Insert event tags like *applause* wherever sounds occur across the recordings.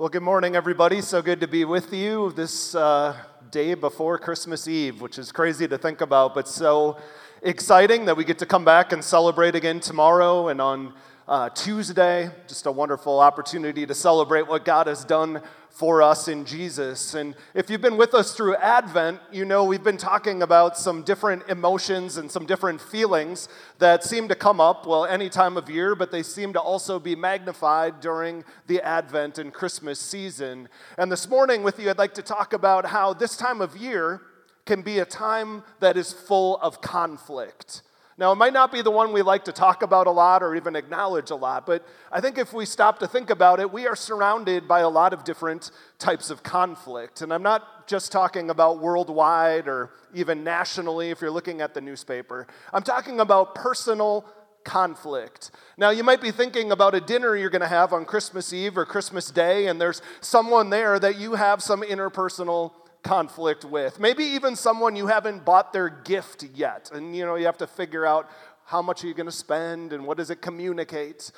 Well, good morning, everybody. So good to be with you this uh, day before Christmas Eve, which is crazy to think about, but so exciting that we get to come back and celebrate again tomorrow and on uh, Tuesday. Just a wonderful opportunity to celebrate what God has done for us in Jesus. And if you've been with us through Advent, you know we've been talking about some different emotions and some different feelings that seem to come up, well, any time of year, but they seem to also be magnified during the Advent and Christmas season. And this morning with you, I'd like to talk about how this time of year can be a time that is full of conflict. Now, it might not be the one we like to talk about a lot or even acknowledge a lot, but I think if we stop to think about it, we are surrounded by a lot of different types of conflict. And I'm not just talking about worldwide or even nationally if you're looking at the newspaper, I'm talking about personal conflict. Now, you might be thinking about a dinner you're going to have on Christmas Eve or Christmas Day, and there's someone there that you have some interpersonal conflict with. Maybe even someone you haven't bought their gift yet. And you know, you have to figure out how much are you going to spend and what does it communicate.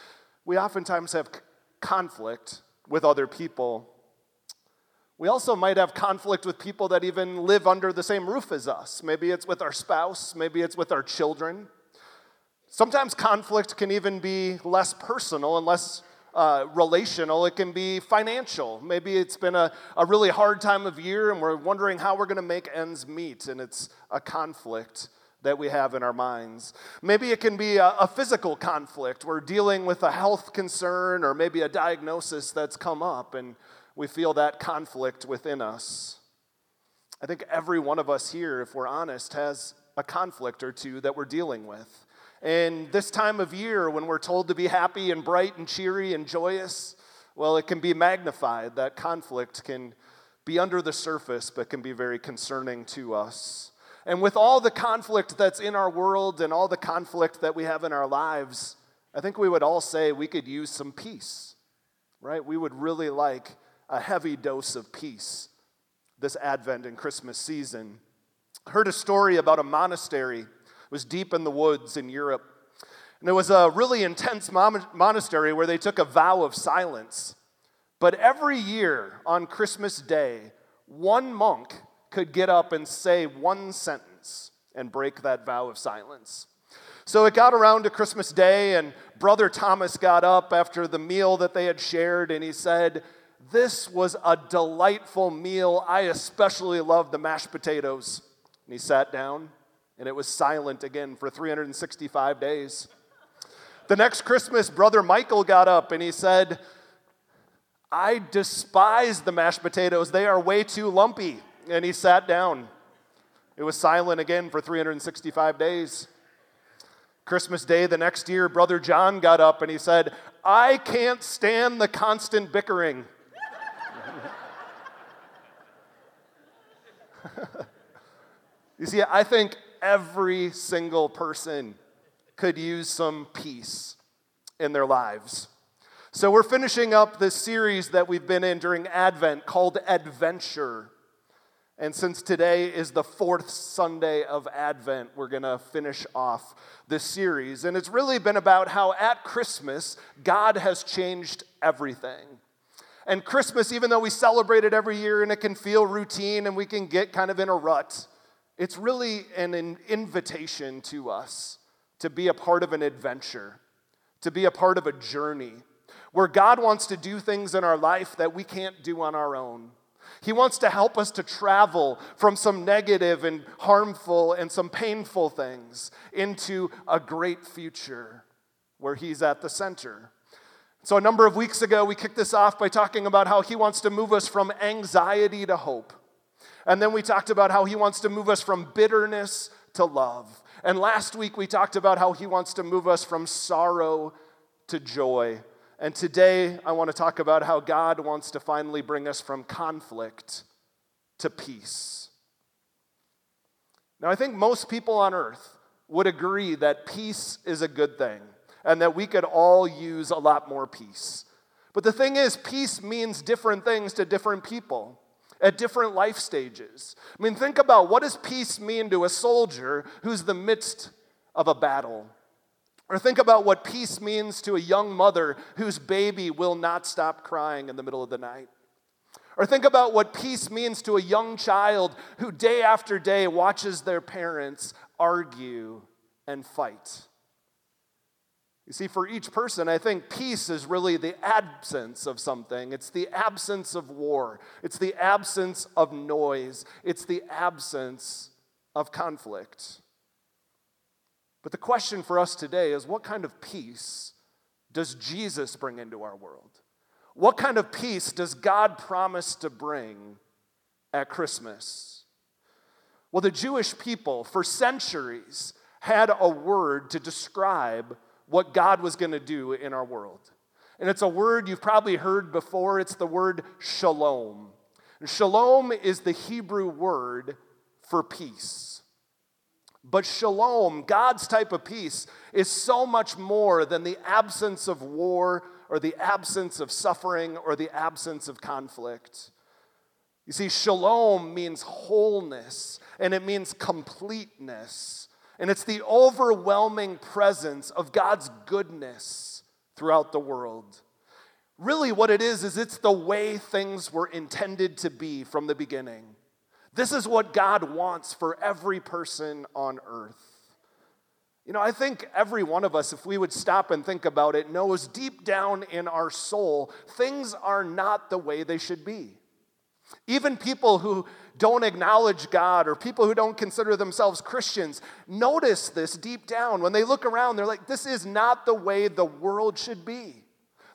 We oftentimes have conflict with other people. We also might have conflict with people that even live under the same roof as us. Maybe it's with our spouse, maybe it's with our children. Sometimes conflict can even be less personal and less uh, relational, it can be financial. Maybe it's been a, a really hard time of year and we're wondering how we're going to make ends meet, and it's a conflict that we have in our minds. Maybe it can be a, a physical conflict. We're dealing with a health concern or maybe a diagnosis that's come up, and we feel that conflict within us. I think every one of us here, if we're honest, has a conflict or two that we're dealing with. And this time of year, when we're told to be happy and bright and cheery and joyous, well, it can be magnified. That conflict can be under the surface, but can be very concerning to us. And with all the conflict that's in our world and all the conflict that we have in our lives, I think we would all say we could use some peace, right? We would really like a heavy dose of peace this Advent and Christmas season. I heard a story about a monastery was deep in the woods in Europe. And it was a really intense monastery where they took a vow of silence. But every year on Christmas Day, one monk could get up and say one sentence and break that vow of silence. So it got around to Christmas Day, and Brother Thomas got up after the meal that they had shared, and he said, This was a delightful meal. I especially love the mashed potatoes. And he sat down and it was silent again for 365 days. The next Christmas, Brother Michael got up and he said, I despise the mashed potatoes. They are way too lumpy. And he sat down. It was silent again for 365 days. Christmas Day the next year, Brother John got up and he said, I can't stand the constant bickering. *laughs* you see, I think every single person could use some peace in their lives. So, we're finishing up this series that we've been in during Advent called Adventure. And since today is the fourth Sunday of Advent, we're going to finish off this series. And it's really been about how at Christmas, God has changed everything. And Christmas, even though we celebrate it every year and it can feel routine and we can get kind of in a rut, it's really an invitation to us to be a part of an adventure, to be a part of a journey where God wants to do things in our life that we can't do on our own. He wants to help us to travel from some negative and harmful and some painful things into a great future where He's at the center. So, a number of weeks ago, we kicked this off by talking about how He wants to move us from anxiety to hope. And then we talked about how he wants to move us from bitterness to love. And last week we talked about how he wants to move us from sorrow to joy. And today I want to talk about how God wants to finally bring us from conflict to peace. Now, I think most people on earth would agree that peace is a good thing and that we could all use a lot more peace. But the thing is, peace means different things to different people at different life stages. I mean, think about what does peace mean to a soldier who's the midst of a battle? Or think about what peace means to a young mother whose baby will not stop crying in the middle of the night. Or think about what peace means to a young child who day after day watches their parents argue and fight. You see, for each person, I think peace is really the absence of something. It's the absence of war. It's the absence of noise. It's the absence of conflict. But the question for us today is what kind of peace does Jesus bring into our world? What kind of peace does God promise to bring at Christmas? Well, the Jewish people for centuries had a word to describe what God was going to do in our world. And it's a word you've probably heard before. It's the word shalom. And shalom is the Hebrew word for peace. But shalom, God's type of peace, is so much more than the absence of war or the absence of suffering or the absence of conflict. You see, shalom means wholeness and it means completeness. And it's the overwhelming presence of God's goodness throughout the world. Really, what it is, is it's the way things were intended to be from the beginning. This is what God wants for every person on earth. You know, I think every one of us, if we would stop and think about it, knows deep down in our soul things are not the way they should be. Even people who don't acknowledge God or people who don't consider themselves Christians notice this deep down. When they look around, they're like, this is not the way the world should be.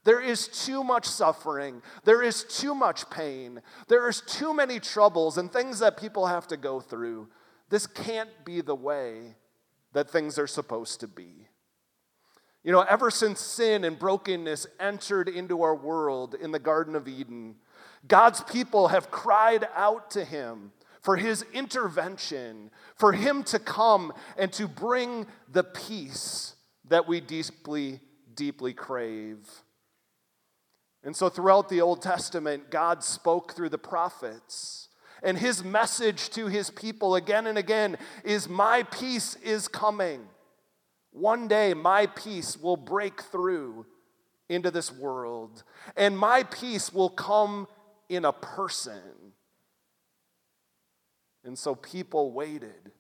There is too much suffering. There is too much pain. There is too many troubles and things that people have to go through. This can't be the way that things are supposed to be. You know, ever since sin and brokenness entered into our world in the Garden of Eden, God's people have cried out to Him for His intervention, for Him to come and to bring the peace that we deeply, deeply crave. And so, throughout the Old Testament, God spoke through the prophets. And his message to his people again and again is My peace is coming. One day, my peace will break through into this world, and my peace will come in a person. And so, people waited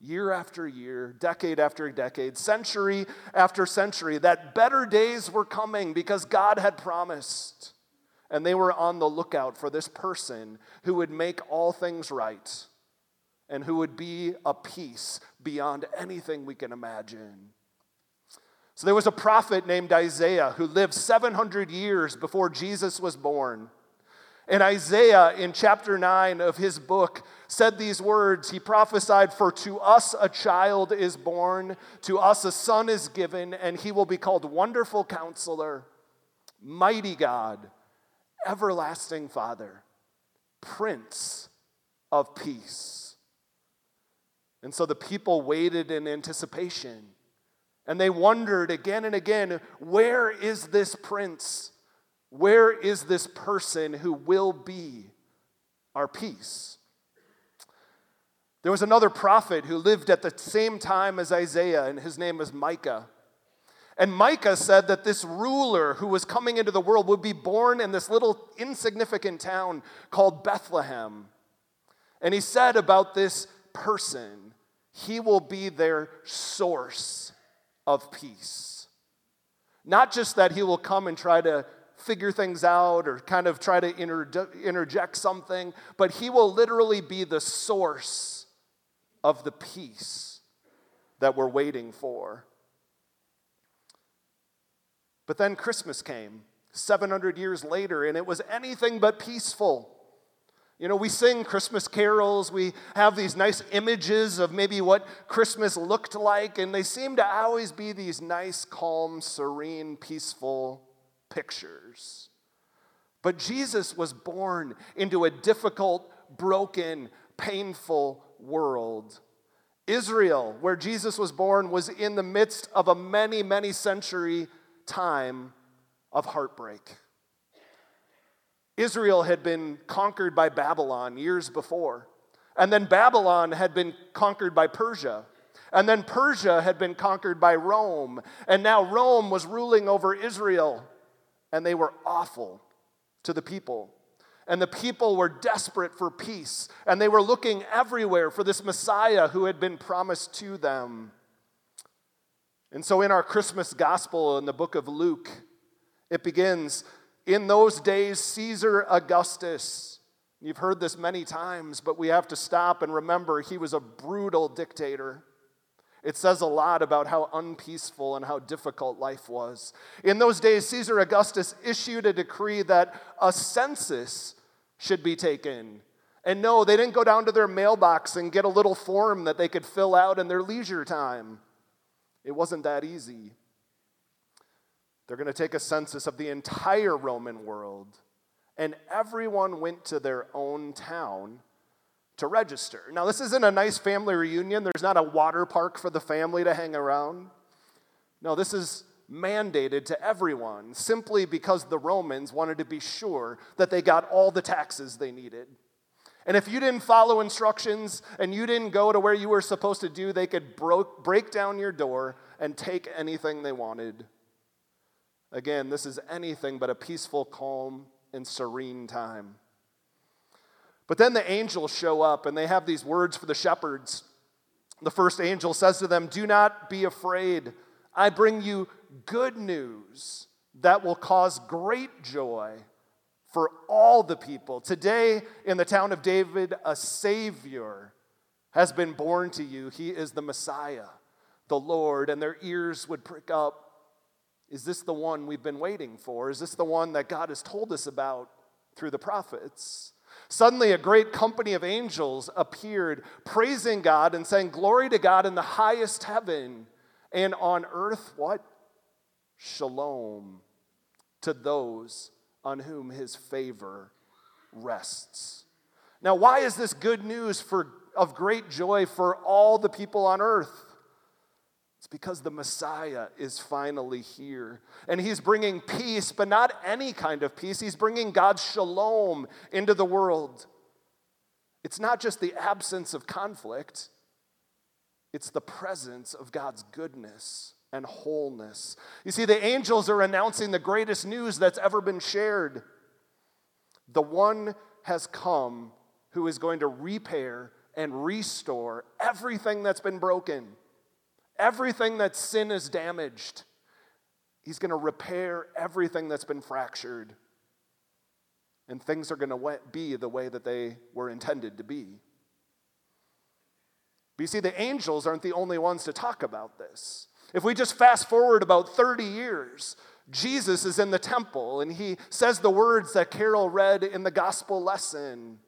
year after year, decade after decade, century after century, that better days were coming because God had promised. And they were on the lookout for this person who would make all things right and who would be a peace beyond anything we can imagine. So there was a prophet named Isaiah who lived 700 years before Jesus was born. And Isaiah, in chapter 9 of his book, said these words He prophesied, For to us a child is born, to us a son is given, and he will be called Wonderful Counselor, Mighty God, Everlasting Father, Prince of Peace. And so the people waited in anticipation. And they wondered again and again, where is this prince? Where is this person who will be our peace? There was another prophet who lived at the same time as Isaiah, and his name was Micah. And Micah said that this ruler who was coming into the world would be born in this little insignificant town called Bethlehem. And he said about this person, he will be their source of peace. Not just that he will come and try to figure things out or kind of try to inter- interject something, but He will literally be the source of the peace that we're waiting for. But then Christmas came 700 years later, and it was anything but peaceful. You know, we sing Christmas carols, we have these nice images of maybe what Christmas looked like, and they seem to always be these nice, calm, serene, peaceful pictures. But Jesus was born into a difficult, broken, painful world. Israel, where Jesus was born, was in the midst of a many, many century time of heartbreak. Israel had been conquered by Babylon years before, and then Babylon had been conquered by Persia. And then Persia had been conquered by Rome. And now Rome was ruling over Israel. And they were awful to the people. And the people were desperate for peace. And they were looking everywhere for this Messiah who had been promised to them. And so in our Christmas gospel in the book of Luke, it begins In those days, Caesar Augustus. You've heard this many times, but we have to stop and remember he was a brutal dictator. It says a lot about how unpeaceful and how difficult life was. In those days, Caesar Augustus issued a decree that a census should be taken. And no, they didn't go down to their mailbox and get a little form that they could fill out in their leisure time. It wasn't that easy. They're going to take a census of the entire Roman world, and everyone went to their own town to register. Now, this isn't a nice family reunion. There's not a water park for the family to hang around. No, this is mandated to everyone simply because the Romans wanted to be sure that they got all the taxes they needed. And if you didn't follow instructions and you didn't go to where you were supposed to do, they could break down your door and take anything they wanted. Again, this is anything but a peaceful, calm, and serene time. But then the angels show up and they have these words for the shepherds. The first angel says to them, Do not be afraid. I bring you good news that will cause great joy for all the people. Today, in the town of David, a Savior has been born to you. He is the Messiah, the Lord. And their ears would prick up. Is this the one we've been waiting for? Is this the one that God has told us about through the prophets? Suddenly, a great company of angels appeared, praising God and saying, Glory to God in the highest heaven, and on earth, what? Shalom to those on whom his favor rests. Now, why is this good news for, of great joy for all the people on earth? Because the Messiah is finally here. And he's bringing peace, but not any kind of peace. He's bringing God's shalom into the world. It's not just the absence of conflict, it's the presence of God's goodness and wholeness. You see, the angels are announcing the greatest news that's ever been shared. The one has come who is going to repair and restore everything that's been broken. Everything that sin has damaged, He's going to repair everything that's been fractured. And things are going to be the way that they were intended to be. But you see, the angels aren't the only ones to talk about this. If we just fast forward about 30 years, Jesus is in the temple and he says the words that Carol read in the gospel lesson.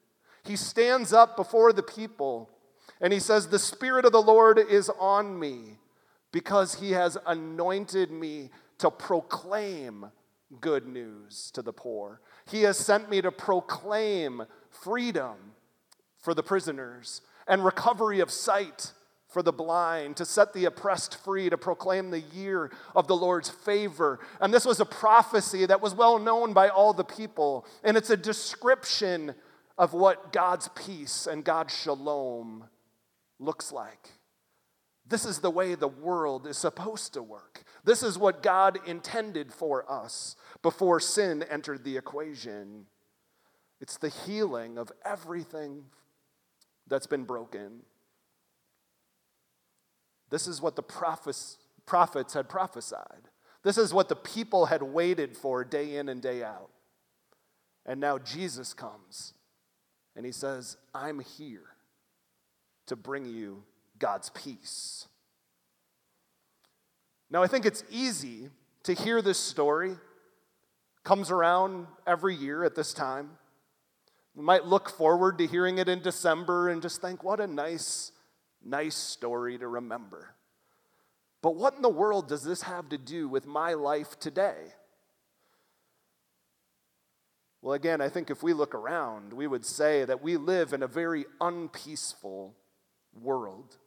He stands up before the people and he says, The Spirit of the Lord is on me because he has anointed me to proclaim good news to the poor. He has sent me to proclaim freedom for the prisoners and recovery of sight for the blind, to set the oppressed free, to proclaim the year of the Lord's favor. And this was a prophecy that was well known by all the people. And it's a description of what God's peace and God's shalom looks like. This is the way the world is supposed to work. This is what God intended for us before sin entered the equation. It's the healing of everything that's been broken. This is what the prophets, prophets had prophesied. This is what the people had waited for day in and day out. And now Jesus comes and he says, I'm here to bring you God's peace. Now, I think it's easy to hear this story. Comes around every year at this time. We might look forward to hearing it in December and just think, what a nice, nice story to remember. But what in the world does this have to do with my life today? Well, again, I think if we look around, we would say that we live in a very unpeaceful world.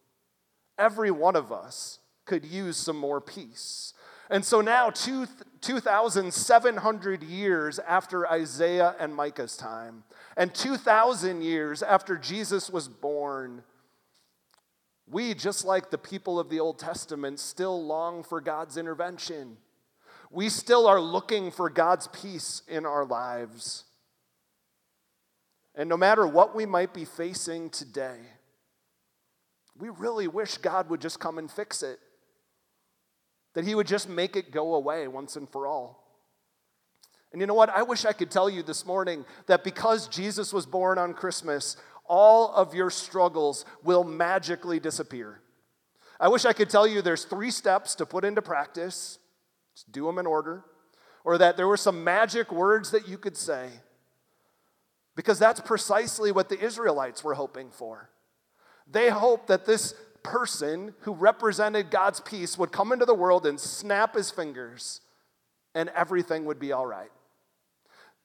Every one of us could use some more peace. And so now, two, 2,700 years after Isaiah and Micah's time, and 2,000 years after Jesus was born, We, just like the people of the Old Testament, still long for God's intervention. We still are looking for God's peace in our lives. And no matter what we might be facing today, we really wish God would just come and fix it. That He would just make it go away once and for all. And you know what? I wish I could tell you this morning that because Jesus was born on Christmas, all of your struggles will magically disappear. I wish I could tell you there's three steps to put into practice, just do them in order, or that there were some magic words that you could say, because that's precisely what the Israelites were hoping for. They hoped that this person who represented God's peace would come into the world and snap his fingers and everything would be all right.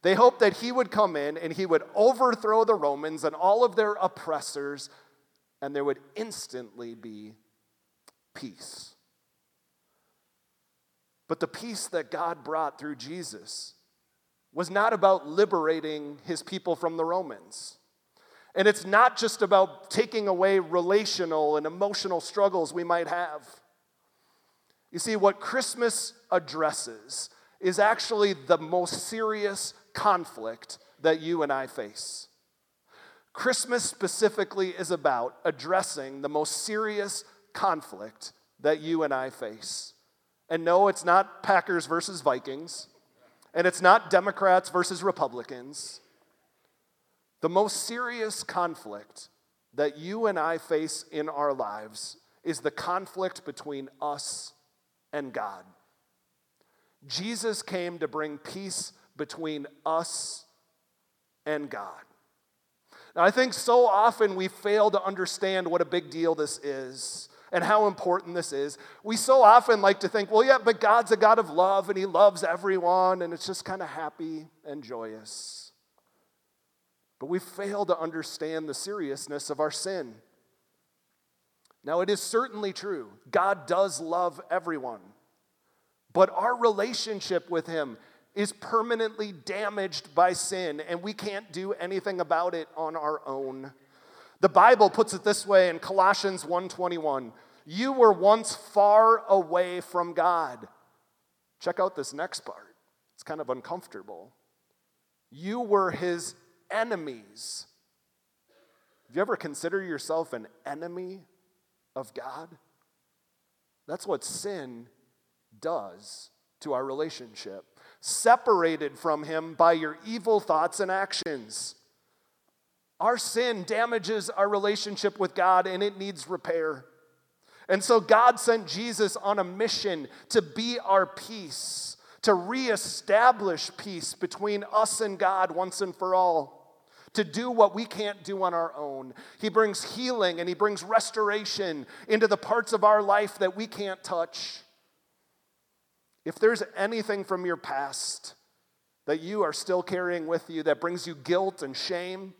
They hoped that he would come in and he would overthrow the Romans and all of their oppressors, and there would instantly be peace. But the peace that God brought through Jesus was not about liberating his people from the Romans. And it's not just about taking away relational and emotional struggles we might have. You see, what Christmas addresses is actually the most serious conflict that you and I face. Christmas specifically is about addressing the most serious conflict that you and I face. And no, it's not Packers versus Vikings, and it's not Democrats versus Republicans. The most serious conflict that you and I face in our lives is the conflict between us and God. Jesus came to bring peace between us and God. Now, I think so often we fail to understand what a big deal this is and how important this is. We so often like to think, well, yeah, but God's a God of love and He loves everyone and it's just kind of happy and joyous. But we fail to understand the seriousness of our sin. Now, it is certainly true, God does love everyone, but our relationship with Him is permanently damaged by sin, and we can't do anything about it on our own. The Bible puts it this way in Colossians 1:21. You were once far away from God. Check out this next part. It's kind of uncomfortable. You were his enemies. Have you ever considered yourself an enemy of God? That's what sin does to our relationship separated from Him by your evil thoughts and actions. Our sin damages our relationship with God and it needs repair. And so God sent Jesus on a mission to be our peace, to reestablish peace between us and God once and for all, to do what we can't do on our own. He brings healing and He brings restoration into the parts of our life that we can't touch. If there's anything from your past that you are still carrying with you that brings you guilt and shame,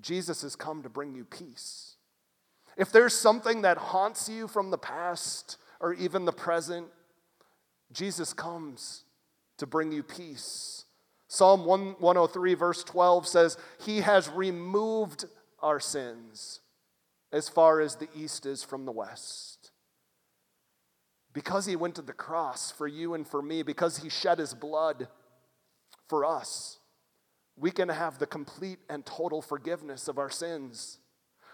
Jesus has come to bring you peace. If there's something that haunts you from the past or even the present, Jesus comes to bring you peace. Psalm 103, verse 12 says, He has removed our sins as far as the east is from the west. Because he went to the cross for you and for me, because he shed his blood for us, we can have the complete and total forgiveness of our sins,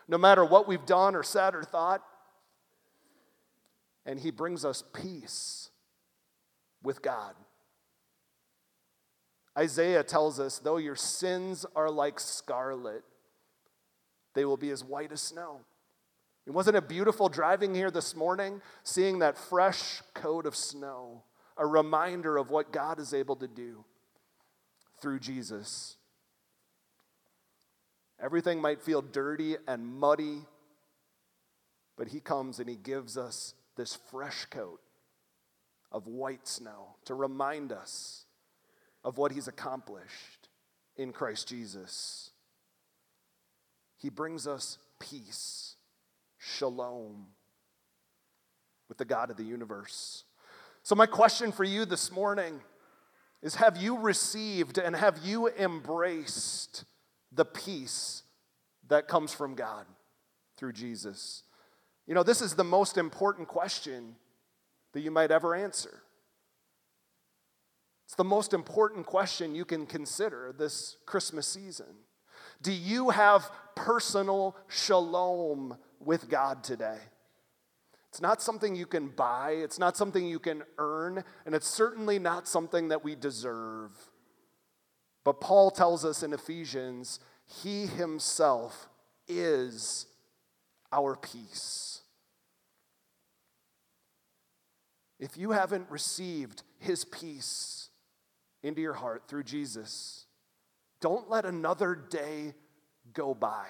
no matter what we've done or said or thought. And he brings us peace with God. Isaiah tells us, though your sins are like scarlet, they will be as white as snow. It wasn't it beautiful driving here this morning, seeing that fresh coat of snow, a reminder of what God is able to do through Jesus. Everything might feel dirty and muddy, but He comes and He gives us this fresh coat of white snow to remind us of what He's accomplished in Christ Jesus. He brings us peace shalom with the God of the universe. So, my question for you this morning is Have you received and have you embraced the peace that comes from God? through Jesus? You know, this is the most important question that you might ever answer. It's the most important question you can consider this Christmas season. Do you have personal shalom with God today? It's not something you can buy, it's not something you can earn, and it's certainly not something that we deserve. But Paul tells us in Ephesians, He Himself is our peace. If you haven't received His peace into your heart through Jesus, don't let another day go by.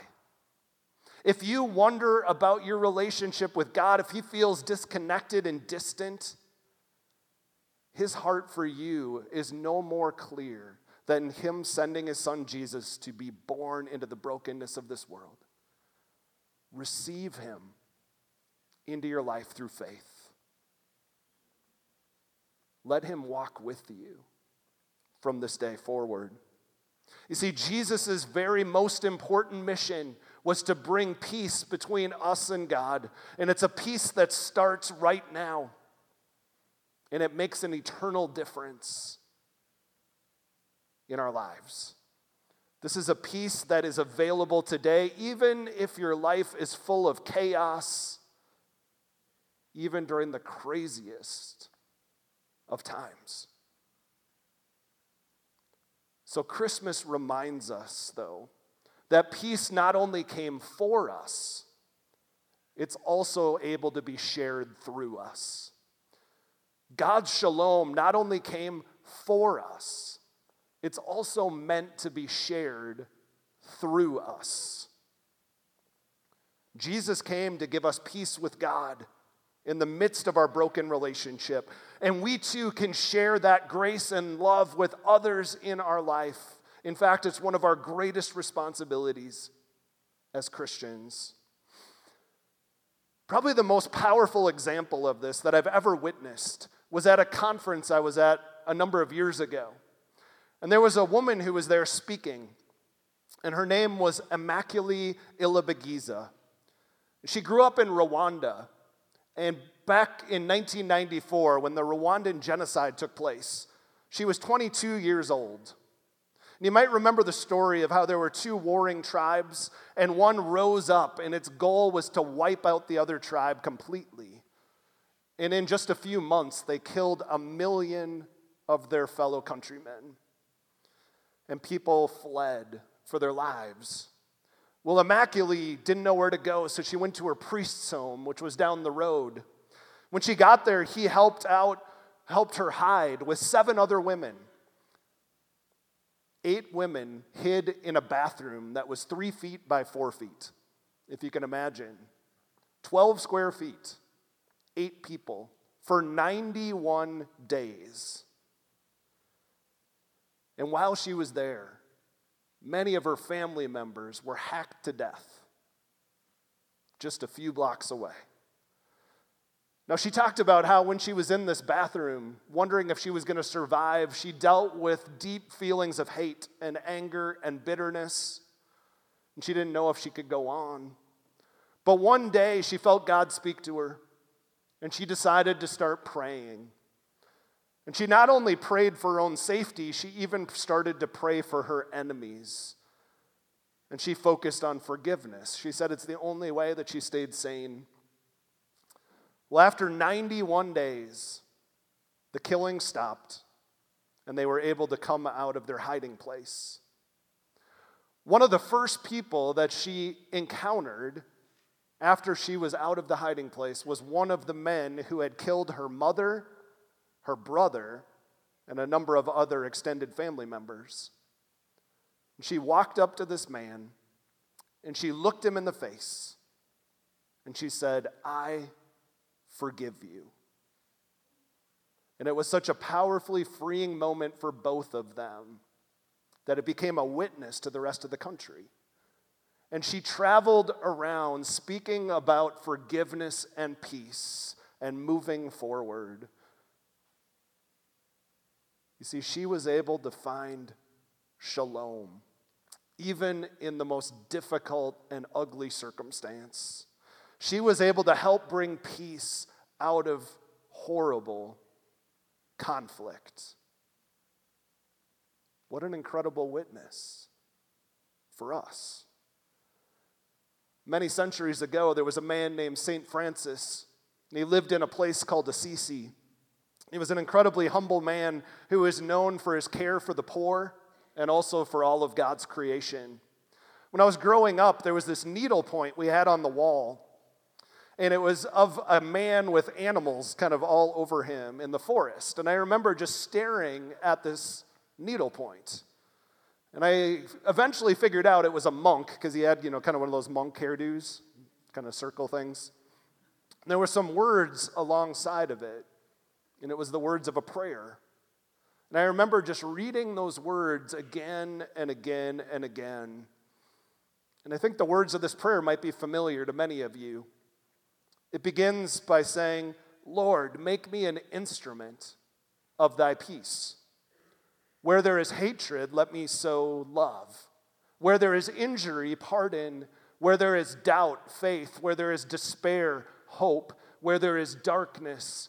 If you wonder about your relationship with God, if He feels disconnected and distant, His heart for you is no more clear than Him sending His Son Jesus to be born into the brokenness of this world. Receive Him into your life through faith. Let Him walk with you from this day forward. You see, Jesus' very most important mission was to bring peace between us and God. And it's a peace that starts right now. And it makes an eternal difference in our lives. This is a peace that is available today, even if your life is full of chaos, even during the craziest of times. So, Christmas reminds us, though, that peace not only came for us, it's also able to be shared through us. God's shalom not only came for us, it's also meant to be shared through us. Jesus came to give us peace with God in the midst of our broken relationship. And we too can share that grace and love with others in our life. In fact, it's one of our greatest responsibilities as Christians. Probably the most powerful example of this that I've ever witnessed was at a conference I was at a number of years ago. And there was a woman who was there speaking, and her name was Immaculée Ilibagiza. She grew up in Rwanda, and back in 1994, when the Rwandan genocide took place, she was 22 years old. And you might remember the story of how there were two warring tribes, and one rose up, and its goal was to wipe out the other tribe completely. And in just a few months, they killed a million of their fellow countrymen and people fled for their lives. Well, Immaculée didn't know where to go, so she went to her priest's home, which was down the road. When she got there, he helped out, helped her hide with seven other women. Eight women hid in a bathroom that was three feet by four feet, if you can imagine. 12 square feet, eight people for 91 days. And while she was there, many of her family members were hacked to death just a few blocks away. Now, she talked about how when she was in this bathroom, wondering if she was going to survive, she dealt with deep feelings of hate and anger and bitterness. And she didn't know if she could go on. But one day, she felt God speak to her, and she decided to start praying. And she not only prayed for her own safety, she even started to pray for her enemies. And she focused on forgiveness. She said it's the only way that she stayed sane. Well, after 91 days, the killing stopped and they were able to come out of their hiding place. One of the first people that she encountered after she was out of the hiding place was one of the men who had killed her mother her brother, and a number of other extended family members. she walked up to this man and she looked him in the face and she said, I forgive you. And it was such a powerfully freeing moment for both of them that it became a witness to the rest of the country. And she traveled around speaking about forgiveness and peace and moving forward. You see, she was able to find shalom even in the most difficult and ugly circumstance. She was able to help bring peace out of horrible conflict. What an incredible witness for us. Many centuries ago, there was a man named St. Francis, and he lived in a place called Assisi. He was an incredibly humble man who is known for his care for the poor and also for all of God's creation. When I was growing up, there was this needlepoint we had on the wall, and it was of a man with animals kind of all over him in the forest. And I remember just staring at this needlepoint. And I eventually figured out it was a monk because he had, you know, kind of one of those monk hairdos, kind of circle things. And there were some words alongside of it, and it was the words of a prayer. And I remember just reading those words again and again and again. And I think the words of this prayer might be familiar to many of you. It begins by saying, Lord, make me an instrument of thy peace. Where there is hatred, let me sow love. Where there is injury, pardon. Where there is doubt, faith. Where there is despair, hope. Where there is darkness,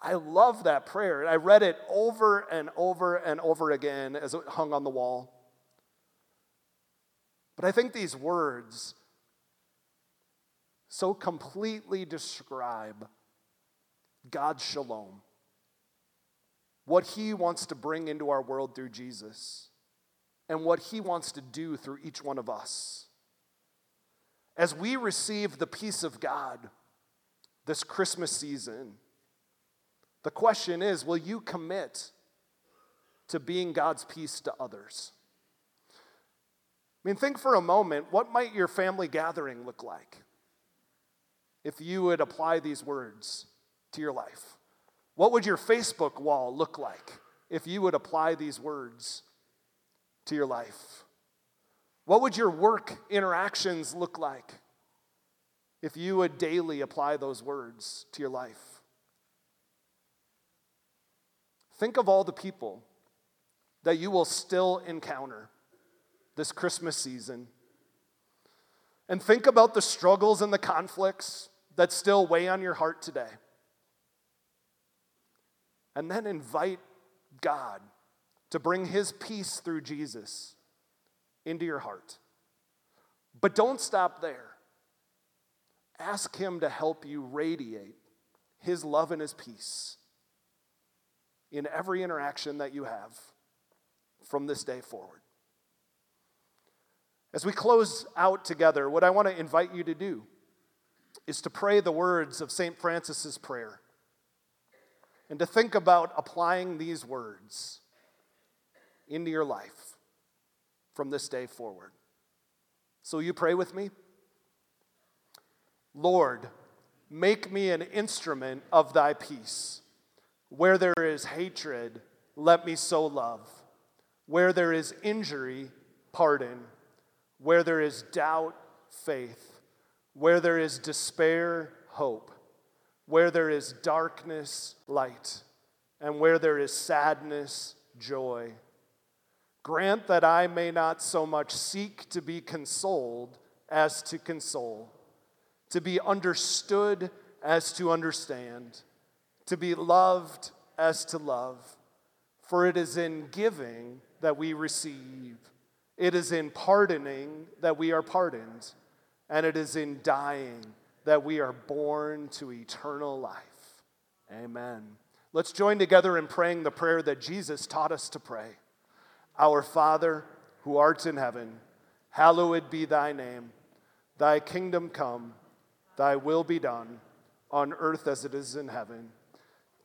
I love that prayer. And I read it over and over and over again as it hung on the wall. But I think these words so completely describe God's shalom, what He wants to bring into our world through Jesus and what He wants to do through each one of us. As we receive the peace of God this Christmas season, the question is will you commit to being God's peace to others? I mean, think for a moment what might your family gathering look like if you would apply these words to your life? What would your Facebook wall look like if you would apply these words to your life? What would your work interactions look like if you would daily apply those words to your life? Think of all the people that you will still encounter this Christmas season. And think about the struggles and the conflicts that still weigh on your heart today. And then invite God to bring his peace through Jesus into your heart. But don't stop there. Ask him to help you radiate his love and his peace in every interaction that you have from this day forward. As we close out together, what I want to invite you to do is to pray the words of St. Francis's prayer and to think about applying these words into your life from this day forward. So, you pray with me? Lord, make me an instrument of thy peace. Where there is hatred, let me sow love. Where there is injury, pardon. Where there is doubt, faith. Where there is despair, hope. Where there is darkness, light. And where there is sadness, joy. Grant that I may not so much seek to be consoled as to console, to be understood as to understand, to be loved as to love. For it is in giving that we receive, it is in pardoning that we are pardoned, and it is in dying that we are born to eternal life. Amen. Let's join together in praying the prayer that Jesus taught us to pray. Our Father, who art in heaven, hallowed be thy name. Thy kingdom come, thy will be done, on earth as it is in heaven.